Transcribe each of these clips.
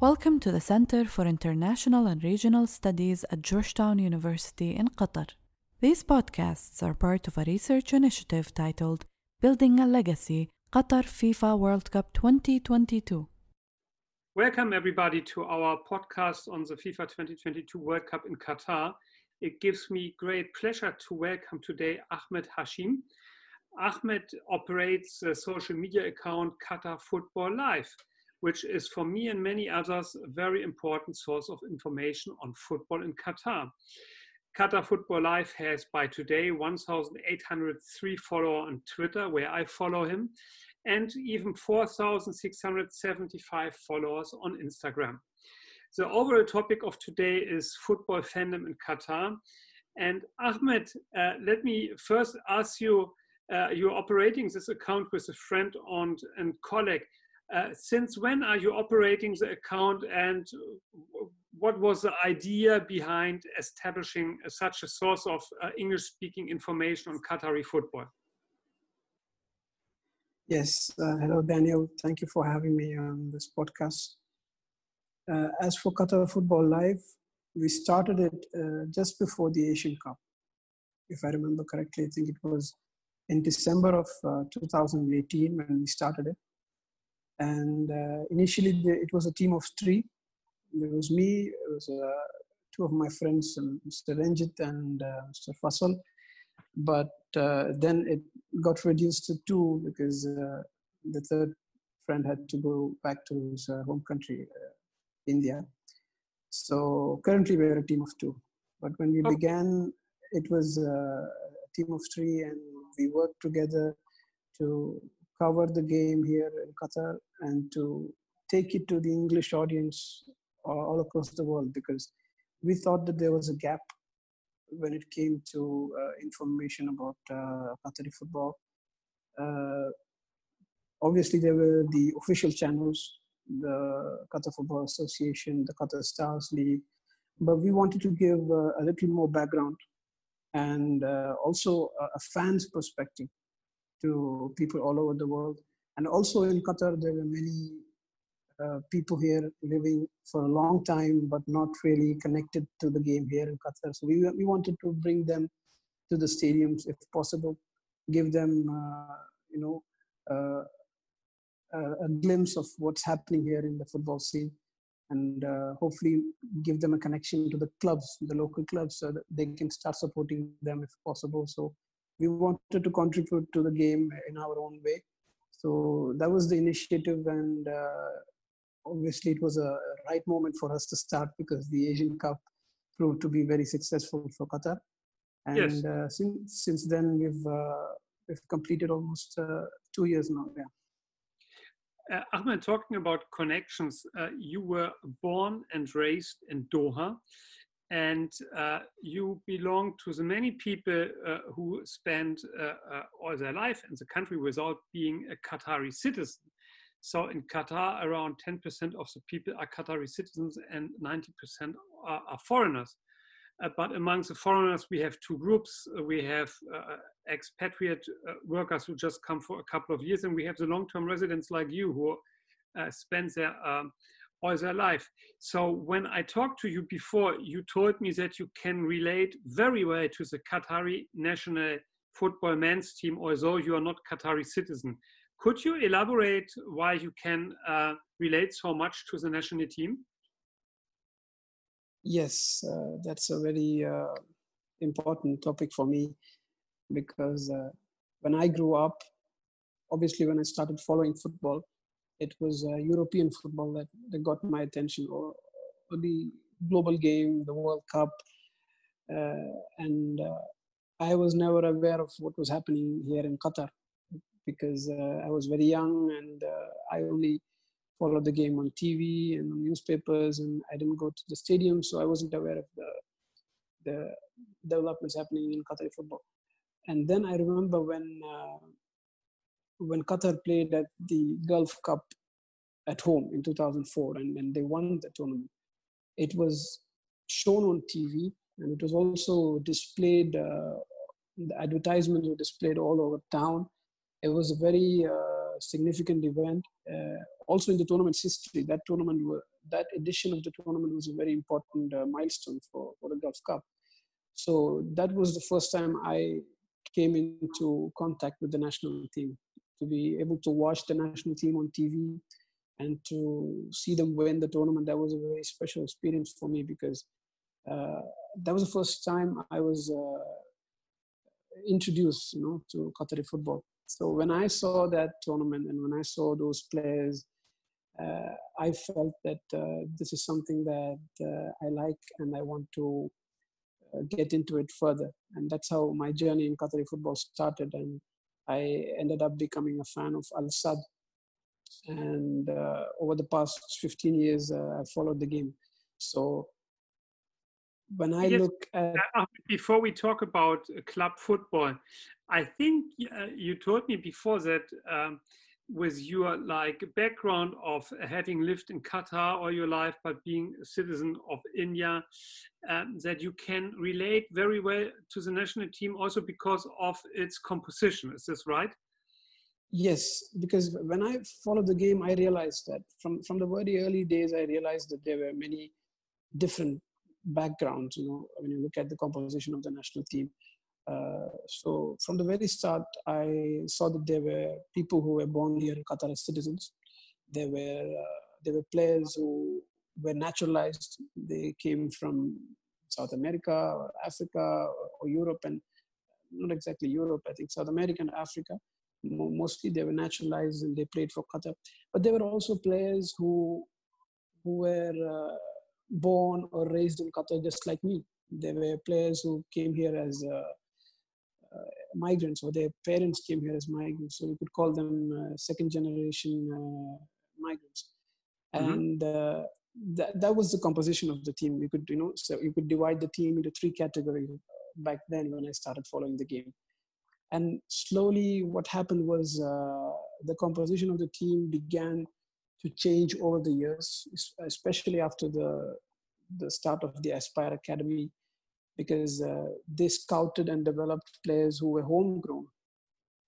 Welcome to the Center for International and Regional Studies at Georgetown University in Qatar. These podcasts are part of a research initiative titled Building a Legacy Qatar FIFA World Cup 2022. Welcome, everybody, to our podcast on the FIFA 2022 World Cup in Qatar. It gives me great pleasure to welcome today Ahmed Hashim. Ahmed operates the social media account Qatar Football Live, which is for me and many others a very important source of information on football in Qatar. Qatar Football Live has by today 1,803 followers on Twitter, where I follow him, and even 4,675 followers on Instagram. The overall topic of today is football fandom in Qatar. And Ahmed, uh, let me first ask you uh, you're operating this account with a friend and, and colleague. Uh, since when are you operating the account and what was the idea behind establishing such a source of uh, English speaking information on Qatari football? Yes, uh, hello Daniel. Thank you for having me on this podcast. Uh, as for Qatar Football Live, we started it uh, just before the Asian Cup. If I remember correctly, I think it was in December of uh, 2018 when we started it. And uh, initially, the, it was a team of three there was me, it was uh, two of my friends, um, Mr. Ranjit and uh, Mr. Fasal. But uh, then it got reduced to two because uh, the third friend had to go back to his uh, home country, uh, India. So currently we're a team of two. But when we oh. began, it was a team of three, and we worked together to cover the game here in Qatar and to take it to the English audience all across the world because we thought that there was a gap when it came to uh, information about uh, Qatari football. Uh, obviously, there were the official channels, the Qatar Football Association, the Qatar Stars League, but we wanted to give uh, a little more background and uh, also a, a fan's perspective to people all over the world. And also in Qatar, there were many uh, people here living for a long time but not really connected to the game here in Qatar. So we, we wanted to bring them to the stadiums if possible, give them, uh, you know, uh, a glimpse of what's happening here in the football scene and uh, hopefully give them a connection to the clubs, the local clubs, so that they can start supporting them if possible. So we wanted to contribute to the game in our own way. So that was the initiative, and uh, obviously it was a right moment for us to start because the Asian Cup proved to be very successful for Qatar. And yes. uh, since since then we've uh, we've completed almost uh, two years now. Yeah. Uh, Ahmed, talking about connections, uh, you were born and raised in Doha, and uh, you belong to the many people uh, who spend uh, uh, all their life in the country without being a Qatari citizen. So in Qatar, around 10% of the people are Qatari citizens and 90% are, are foreigners. Uh, but among the foreigners, we have two groups. We have uh, expatriate workers who just come for a couple of years, and we have the long-term residents like you who spend their um, all their life. So when I talked to you before, you told me that you can relate very well to the Qatari national football men's team, although you are not Qatari citizen. Could you elaborate why you can uh, relate so much to the national team? Yes, uh, that's a very uh, important topic for me because uh, when I grew up, obviously when I started following football, it was uh, European football that, that got my attention, or, or the global game, the World Cup, uh, and I was never aware of what was happening here in Qatar because uh, I was very young and uh, I only followed the game on TV and on newspapers, and I didn't go to the stadium, so I wasn't aware of the the developments happening in Qatari football. And then I remember when uh, when Qatar played at the Gulf Cup at home in 2004, and when they won the tournament, it was shown on TV, and it was also displayed. Uh, the advertisements were displayed all over town it was a very uh, significant event. Uh, also in the tournament's history, that tournament were, that edition of the tournament was a very important uh, milestone for, for the Gulf Cup. So that was the first time I came into contact with the national team. To be able to watch the national team on TV and to see them win the tournament, that was a very special experience for me because uh, that was the first time I was uh, introduced, you know, to Qatari football. So when I saw that tournament and when I saw those players, uh, I felt that uh, this is something that uh, I like and I want to uh, get into it further. And that's how my journey in Qatari football started. And I ended up becoming a fan of Al Sadd. And uh, over the past 15 years, uh, I followed the game. So when I yes, look at. Before we talk about club football, I think you told me before that. Um, with your like background of having lived in Qatar all your life, but being a citizen of India, um, that you can relate very well to the national team also because of its composition. Is this right? Yes, because when I followed the game, I realized that from from the very early days, I realized that there were many different backgrounds. You know, when you look at the composition of the national team, uh, so from the very start, I saw that there were people who were born here in Qatar as citizens. There were uh, there were players who were naturalized. They came from South America or Africa or, or Europe, and not exactly Europe. I think South America and Africa. Mostly they were naturalized and they played for Qatar. But there were also players who who were uh, born or raised in Qatar just like me. There were players who came here as uh, migrants or their parents came here as migrants. So we could call them uh, second generation uh, migrants. Mm-hmm. And that, that was the composition of the team. You could, you know, so you could divide the team into three categories back then when I started following the game. And slowly, what happened was uh, the composition of the team began to change over the years, especially after the the start of the Aspire Academy because uh, they scouted and developed players who were homegrown.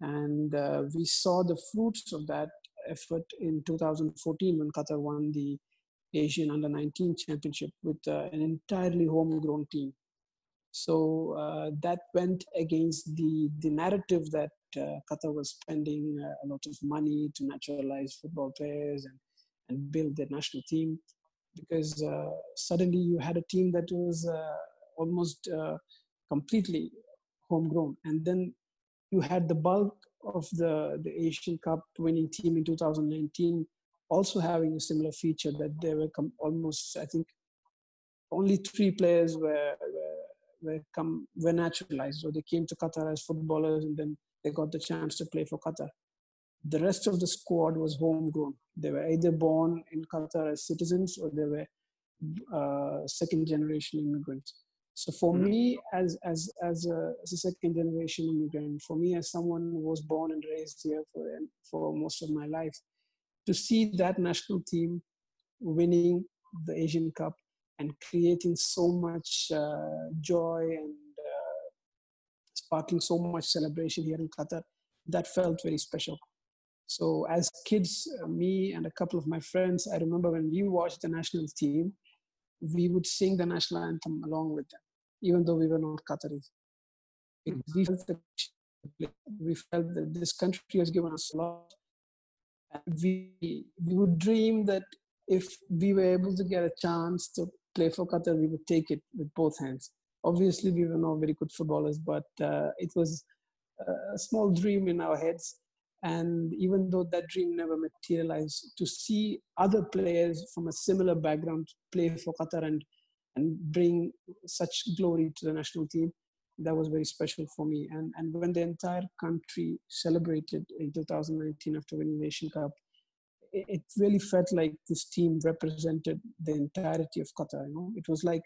And uh, we saw the fruits of that effort in 2014 when Qatar won the Asian Under 19 Championship with uh, an entirely homegrown team. So uh, that went against the, the narrative that uh, Qatar was spending uh, a lot of money to naturalize football players and, and build their national team because suddenly you had a team that was almost uh, completely homegrown. And then you had the bulk of the, the Asian Cup winning team in 2019 also having a similar feature that they were com- almost, I think, only three players were, were, were, come, were naturalized So they came to Qatar as footballers and then they got the chance to play for Qatar. The rest of the squad was homegrown. They were either born in Qatar as citizens or they were uh, second generation immigrants. So for mm-hmm. me, as as as a, as a second generation immigrant, for me as someone who was born and raised here for for most of my life, to see that national team winning the Asian Cup and creating so much uh, joy and uh, sparking so much celebration here in Qatar, that felt very special. So as kids, uh, me and a couple of my friends, I remember when we watched the national team, we would sing the national anthem along with them, even though we were not Qataris. Mm-hmm. We, felt that, we felt that this country has given us a lot. And we, we would dream that if we were able to get a chance to play for Qatar, we would take it with both hands. Obviously, we were not very good footballers, but uh, it was a small dream in our heads and even though that dream never materialized, to see other players from a similar background play for Qatar and, and bring such glory to the national team, that was very special for me. And, and when the entire country celebrated in 2019 after winning the Asian Cup, it, really felt like this team represented the entirety of Qatar. You know, it was like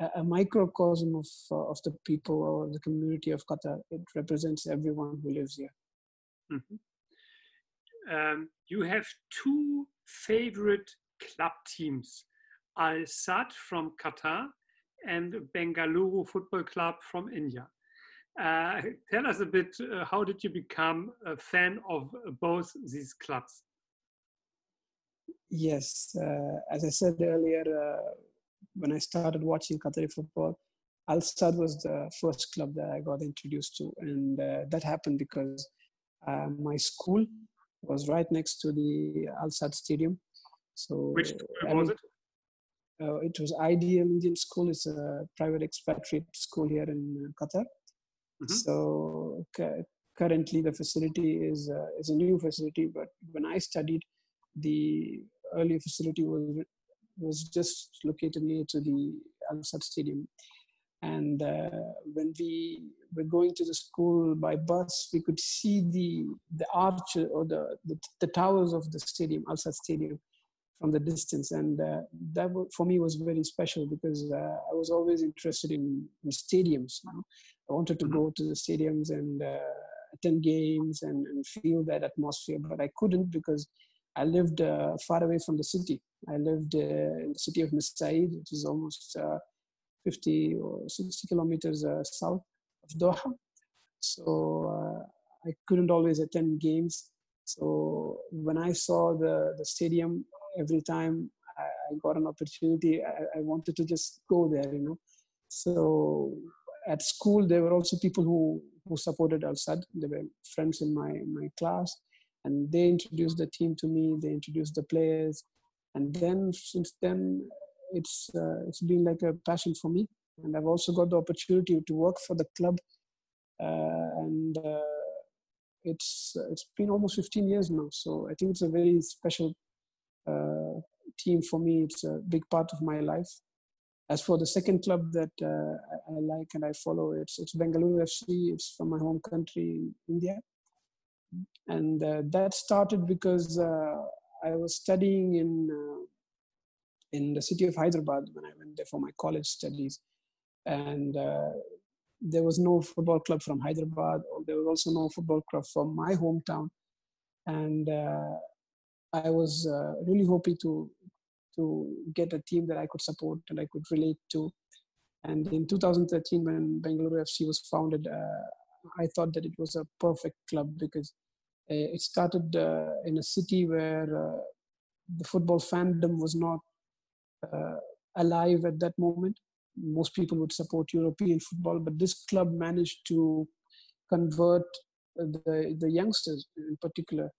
a, a microcosm of uh, of the people or the community of Qatar. It represents everyone who lives here. Mm-hmm. Um, you have two favorite club teams Al Sadd from Qatar and Bengaluru Football Club from India. Uh, tell us a bit uh, how did you become a fan of both these clubs? Yes, uh, as I said earlier, uh, when I started watching Qatari football, Al Sadd was the first club that I got introduced to, and uh, that happened because uh, my school was right next to the Al Sadd Stadium. So which school was it? Uh, it was Ideal Indian School. It's a private expatriate school here in uh, Qatar. Mm-hmm. So currently, the facility is uh, is a new facility. But when I studied, the earlier facility was was just located near to the Al Sadd Stadium. And uh, when we were going to the school by bus, we could see the the arch or the the, the towers of the stadium, Al Sadd Stadium, from the distance, and uh, that for me was very special because uh, I was always interested in, in stadiums. You know? I wanted to mm-hmm. go to the stadiums and uh, attend games and, and, feel that atmosphere, but I couldn't because I lived uh, far away from the city. I lived uh, in the city of Mesaieed, which is almost 50 or 60 kilometers south of Doha. So I couldn't always attend games. So when I saw the, the stadium, every time I, got an opportunity, I, I, wanted to just go there, you know. So at school, there were also people who, who supported Al Sadd. They were friends in my, my class, and they introduced the team to me. They introduced the players, and then since then, it's uh, it's been like a passion for me. And I've also got the opportunity to work for the club, uh, and uh, it's it's been almost 15 years now. So I think it's a very special uh, team for me. It's a big part of my life. As for the second club that uh, I, like and I follow, it's it's Bengaluru FC. It's from my home country, India, and uh, that started because I was studying in in the city of Hyderabad when I went there for my college studies, and uh, there was no football club from Hyderabad. There was also no football club from my hometown, and uh, I was uh, really hoping to to get a team that I could support and I could relate to. And in 2013, when Bengaluru FC was founded, uh, I thought that it was a perfect club because uh, it started uh, in a city where uh, the football fandom was not uh, alive at that moment. Most people would support European football, but this club managed to convert the, the youngsters in particular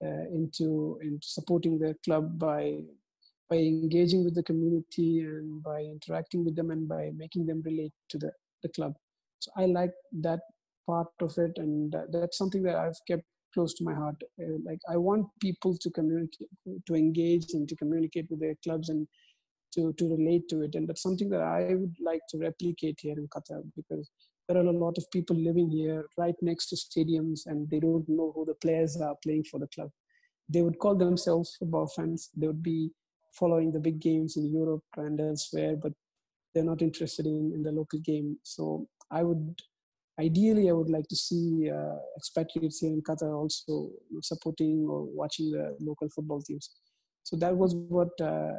into into supporting their club by by engaging with the community and by interacting with them and by making them relate to the, the club. So I like that part of it, and that's something that I've kept close to my heart. Uh, like I want people to communicate, to engage, and to communicate with their clubs and to to relate to it. And that's something that I would like to replicate here in Qatar because there are a lot of people living here right next to stadiums and they don't know who the players are playing for the club. They would call themselves football fans. They would be following the big games in Europe and elsewhere, but they're not interested in, in the local game. So I would, ideally, I would like to see uh, expatriates here in Qatar also supporting or watching the local football teams. So that was what uh,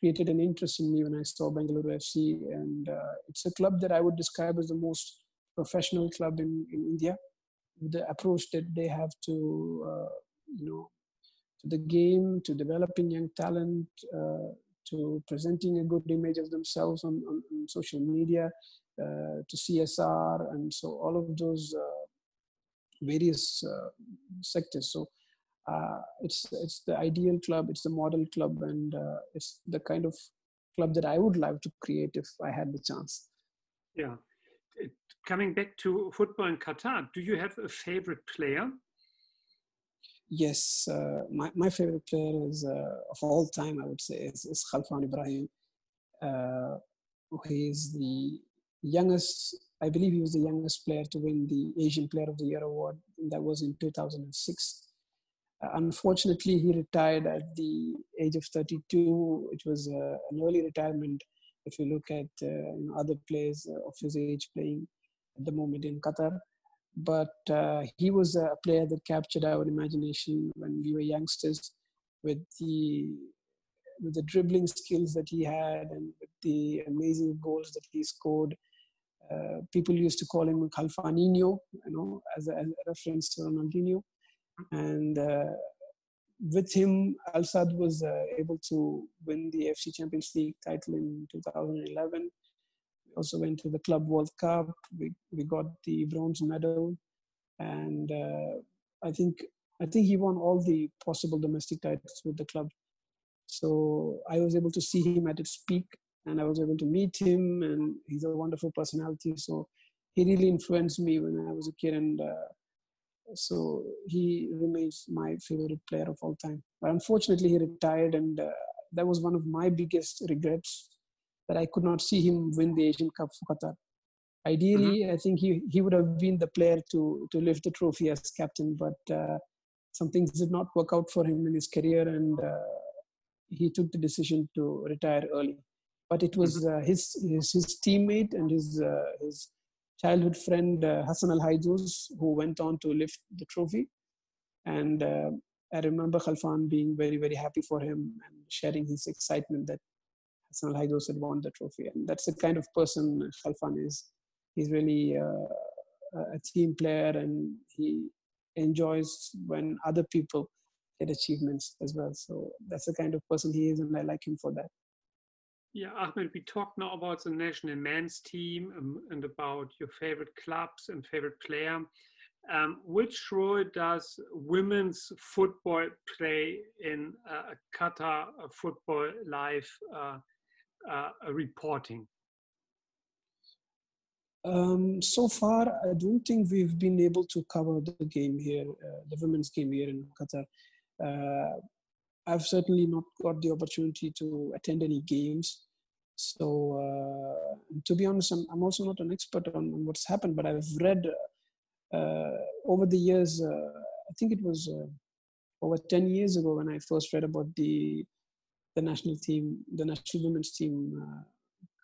created an interest in me when I saw Bengaluru FC. And uh, it's a club that I would describe as the most professional club in, in India. The approach that they have to, uh, you know, to the game, to developing young talent, uh, to presenting a good image of themselves on, on, on social media, uh, to CSR, and so all of those uh, various uh, sectors. So uh, it's it's the ideal club it's the model club and uh, it's the kind of club that i would love to create if i had the chance. Yeah. Coming back to football in qatar do you have a favorite player? Yes uh, my, my favorite player is uh, of all time i would say is, is khalfan ibrahim. Uh, he is the youngest i believe he was the youngest player to win the asian player of the year award. That was in 2006 unfortunately, he retired at the age of 32. It was uh, an early retirement if you look at uh, you know, other players of his age playing at the moment in Qatar. But uh, he was a player that captured our imagination when we were youngsters with the with the dribbling skills that he had and with the amazing goals that he scored. Uh, people used to call him Khalfaninho, you know, as a, as a reference to Ronaldinho and uh, with him, Al Sadd was uh, able to win the AFC Champions League title in 2011. We also went to the Club World Cup. We, we got the bronze medal. And uh, I think I think he won all the possible domestic titles with the club. So I was able to see him at its peak and I was able to meet him and he's a wonderful personality. So he really influenced me when I was a kid and uh, so he remains my favorite player of all time. But unfortunately, he retired, and uh, that was one of my biggest regrets that I could not see him win the Asian Cup for Qatar. Ideally, mm-hmm. I think he, he would have been the player to to lift the trophy as captain, but uh, some things did not work out for him in his career, and uh, he took the decision to retire early. But it was mm-hmm. uh, his, his his teammate and his uh, his childhood friend uh, Hassan Al Haidous, who went on to lift the trophy. And uh, I remember Khalfan being very, very happy for him and sharing his excitement that Hassan Al Haidous had won the trophy. And that's the kind of person Khalfan is. He's really uh, a team player and he enjoys when other people get achievements as well. So that's the kind of person he is, and I like him for that. Yeah, Ahmed, we talked now about the national men's team um, and about your favorite clubs and favorite player. Um, which role does women's football play in uh, Qatar football live uh, uh, reporting? Um, so far, I don't think we've been able to cover the game here, uh, the women's game here in Qatar. Uh, I've certainly not got the opportunity to attend any games. So, uh, to be honest, I'm, I'm, also not an expert on, on, what's happened, but I've read uh, over the years, uh, I think it was uh, over 10 years ago when I first read about the, the national team, the national women's team uh,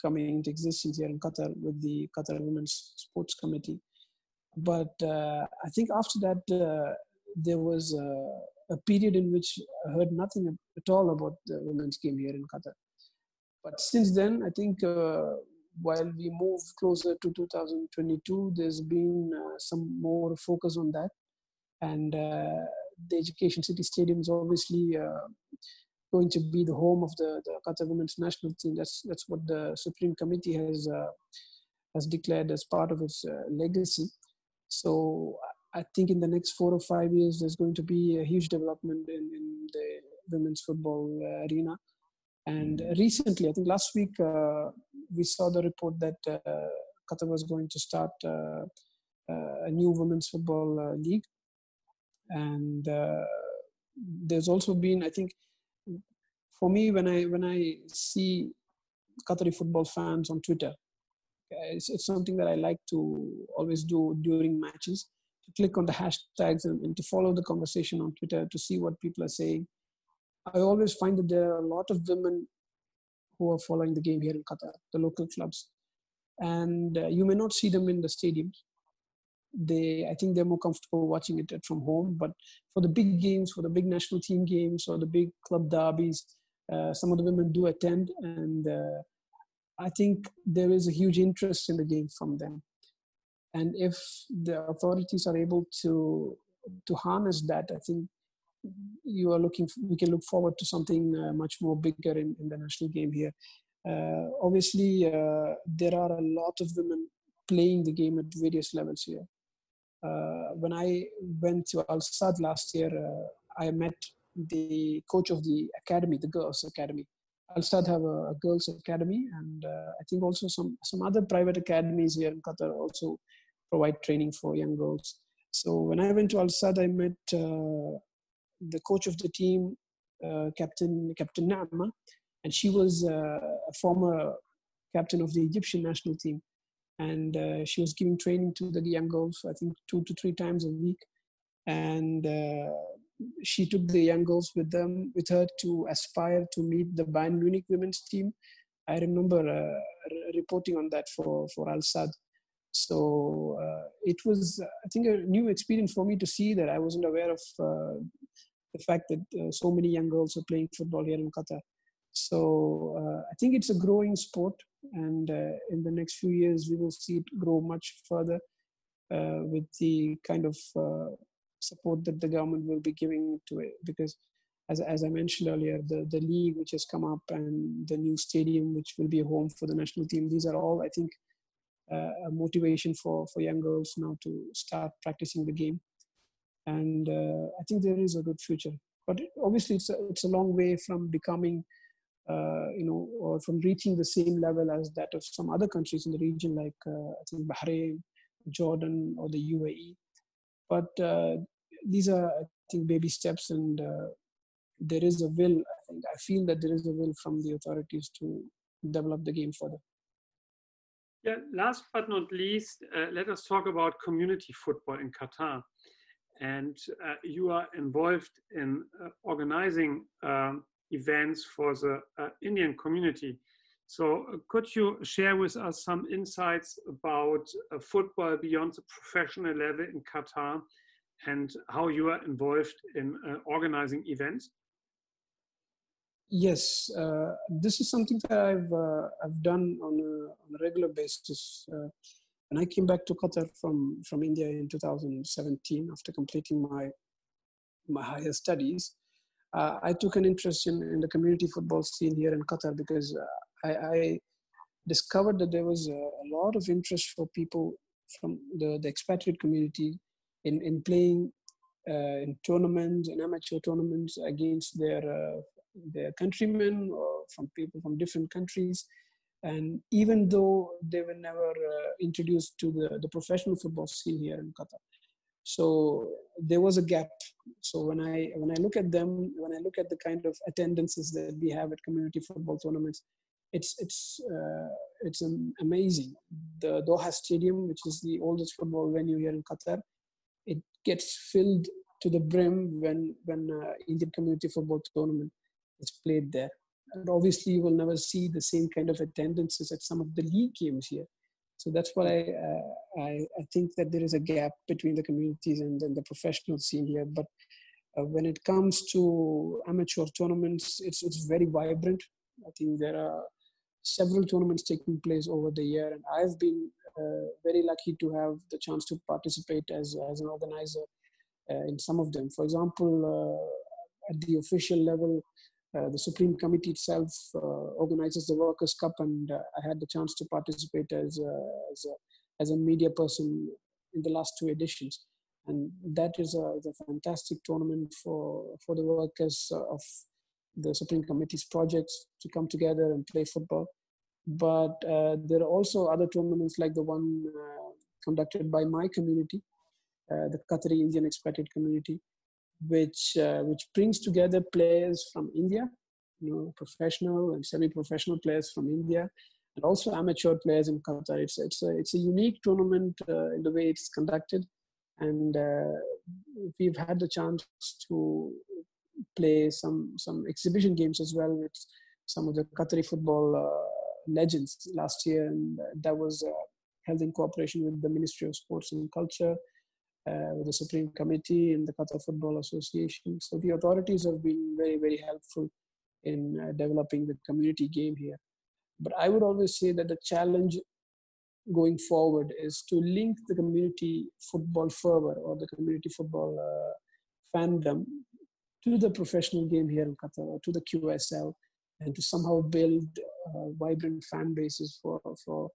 coming into existence here in Qatar with the Qatar Women's Sports Committee. But uh, I think after that, there was a period in which I heard nothing at all about the women's game here in Qatar. But since then, I think uh, while we move closer to 2022, there's been uh, some more focus on that. And uh, the Education City Stadium is obviously uh, going to be the home of the, the Qatar women's national team. That's, that's what the Supreme Committee has, uh, has declared as part of its uh, legacy. So I think in the next four or five years, there's going to be a huge development in, in the women's football uh, arena. And mm. recently, I think last week, uh, we saw the report that uh, Qatar was going to start uh, uh, a new women's football uh, league. And there's also been, I think, for me, when I when I see Qatari football fans on Twitter, it's, it's something that I like to always do during matches to click on the hashtags and, and, to follow the conversation on Twitter to see what people are saying. I always find that there are a lot of women who are following the game here in Qatar, the local clubs, and uh, you may not see them in the stadiums. They, I think, they're more comfortable watching it from home. But for the big games, for the big national team games or the big club derbies, uh, some of the women do attend, and uh, I think there is a huge interest in the game from them and if the authorities are able to to harness that i think you are looking we can look forward to something uh, much more bigger in, in the national game here. Uh, obviously uh, there are a lot of women playing the game at various levels here. Uh, when i went to al sadd last year uh, i met the coach of the academy the girls academy. Al Sadd have a, a, girls academy, and uh, I think also some some other private academies here in Qatar also provide training for young girls. So when I went to Al Sadd, I met uh, the coach of the team, uh, Captain Captain Naama, and she was uh, a former captain of the Egyptian national team, and uh, she was giving training to the young girls. I think two to three times a week, and uh, she took the young girls with them with her to aspire to meet the Bayern Munich women's team. I remember uh, reporting on that for for Al Sadd so uh, it was, I think, a new experience for me to see that I wasn't aware of uh, the fact that uh, so many young girls are playing football here in Qatar. So uh, I think it's a growing sport, and uh, in the next few years we will see it grow much further with the kind of support that the government will be giving to it. Because as, as I mentioned earlier, the, the league which has come up and the new stadium which will be a home for the national team. These are all, I think, a motivation for, for young girls now to start practicing the game. And uh, I think there is a good future. But obviously, it's a, it's a long way from becoming, uh, you know, or from reaching the same level as that of some other countries in the region, like uh, I think Bahrain, Jordan, or the UAE. But uh, these are, I think, baby steps, and uh, there is a will. I think I feel that there is a will from the authorities to develop the game further. Yeah, last but not least, uh, let us talk about community football in Qatar. And uh, you are involved in uh, organizing um, events for the uh, Indian community. So, uh, could you share with us some insights about uh, football beyond the professional level in Qatar and how you are involved in organizing events? Yes, uh, this is something that I've uh, I've done on a, on a regular basis. Uh, when I came back to Qatar from from India in 2017 after completing my my higher studies, uh, I took an interest in, in the community football scene here in Qatar because uh, I, I, discovered that there was a, a, lot of interest for people from the, the expatriate community in in playing uh, in tournaments in amateur tournaments against their their countrymen or from people from different countries. And even though they were never uh, introduced to the, the professional football scene here in Qatar, so there was a gap. So when I when I look at them, when I look at the kind of attendances that we have at community football tournaments, it's it's uh, it's amazing. The Doha Stadium, which is the oldest football venue here in Qatar, it gets filled to the brim when when uh, Indian community football tournament is played there. And obviously, you will never see the same kind of attendances at some of the league games here. So that's why I, uh, I, I, think that there is a gap between the communities and, and the professional scene here. But uh, when it comes to amateur tournaments, it's, it's very vibrant. I think there are several tournaments taking place over the year, and I've been uh, very lucky to have the chance to participate as, as an organizer uh, in some of them. For example, uh, at the official level, the Supreme Committee itself uh, organizes the Workers' Cup, and uh, I had the chance to participate as as a, as a media person in the last two editions. And that is a, is a fantastic tournament for, for the workers of the Supreme Committee's projects to come together and play football. But uh, there are also other tournaments like the one uh, conducted by my community, uh, the Qatari Indian expatriate community, which uh, which brings together players from India, you know, professional and semi-professional players from India, and also amateur players in Qatar. It's it's a it's a unique tournament uh, in the way it's conducted, and uh, we've had the chance to play some some exhibition games as well with some of the Qatari football uh, legends last year, and that was uh, held in cooperation with the Ministry of Sports and Culture. uh, with the Supreme Committee and the Qatar Football Association. So the authorities have been very, very helpful in uh, developing the community game here. But I would always say that the challenge going forward is to link the community football fervor or the community football uh, fandom to the professional game here in Qatar or to the QSL and to somehow build uh, vibrant fan bases for, for uh,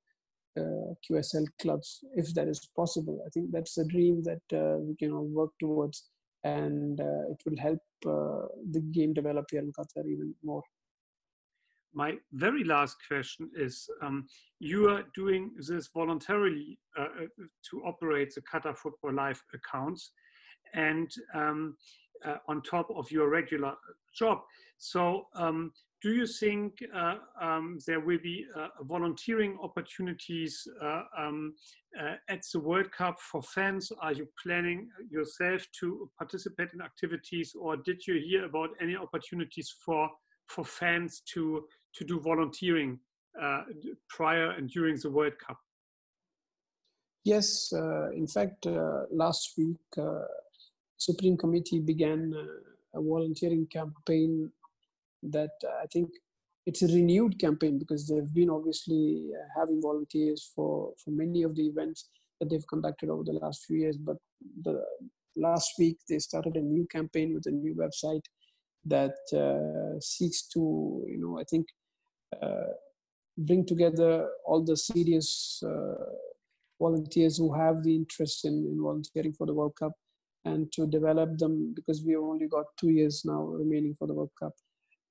QSL clubs if that is possible. I think that's a dream that uh, we can all work towards, and uh, it will help the game develop here in Qatar even more. My very last question is um, you are doing this voluntarily uh, to operate the Qatar Football Live accounts and um, uh, on top of your regular job. So, um, do you think uh, um, there will be uh, volunteering opportunities uh, um, uh, at the World Cup for fans? Are you planning yourself to participate in activities, or did you hear about any opportunities for for fans to to do volunteering uh, prior and during the World Cup? Yes, in fact, last week, Supreme Committee began a volunteering campaign that uh, I think it's a renewed campaign because they've been obviously uh, having volunteers for, for many of the events that they've conducted over the last few years. But the last week they started a new campaign with a new website that uh, seeks to, you know, I think, uh, bring together all the serious uh, volunteers who have the interest in, in volunteering for the World Cup and to develop them because we only got two years now remaining for the World Cup.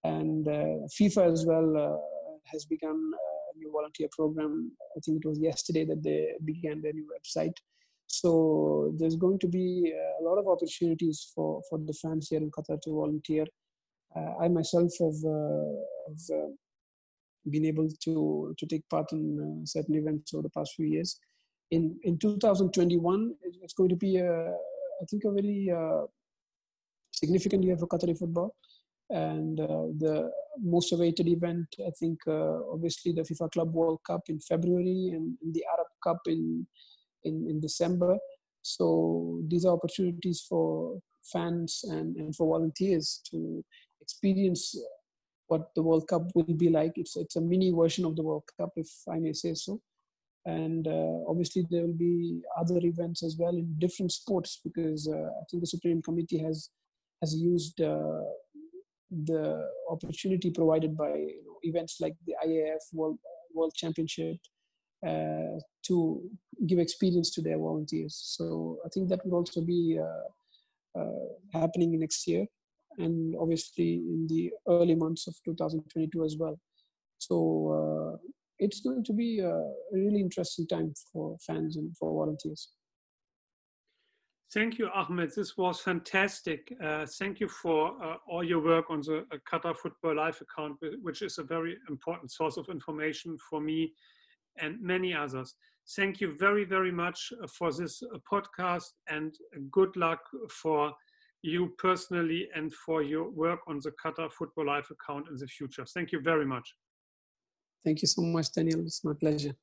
And uh, FIFA as well uh, has begun a new volunteer program. I think it was yesterday that they began their new website. So there's going to be a lot of opportunities for, for the fans here in Qatar to volunteer. Uh, I myself have, uh, have uh, been able to, to take part in certain events over the past few years. In, in 2021, it's going to be, a, I think, a very significant year for Qatari football. And uh, the most awaited event i think uh, obviously the fifa club world cup in february and, and the arab cup in, in, in december. So these are opportunities for fans and, and for volunteers to experience what the world cup will be like. It's it's a mini version of the world cup if i may say so and uh, obviously there will be other events as well in different sports because uh, i think the supreme committee has has used uh, the opportunity provided by you know, events like the IAAF World, World Championship uh, to give experience to their volunteers. So I think that will also be uh, uh, happening next year and obviously in the early months of 2022 as well. So it's going to be a really interesting time for fans and for volunteers. Thank you, Ahmed. This was fantastic. Uh, thank you for uh, all your work on the uh, Qatar Football Live account, which is a very important source of information for me and many others. Thank you very, very much uh, for this uh, podcast and good luck for you personally and for your work on the Qatar Football Live account in the future. Thank you very much. Thank you so much, Daniel. It's my pleasure.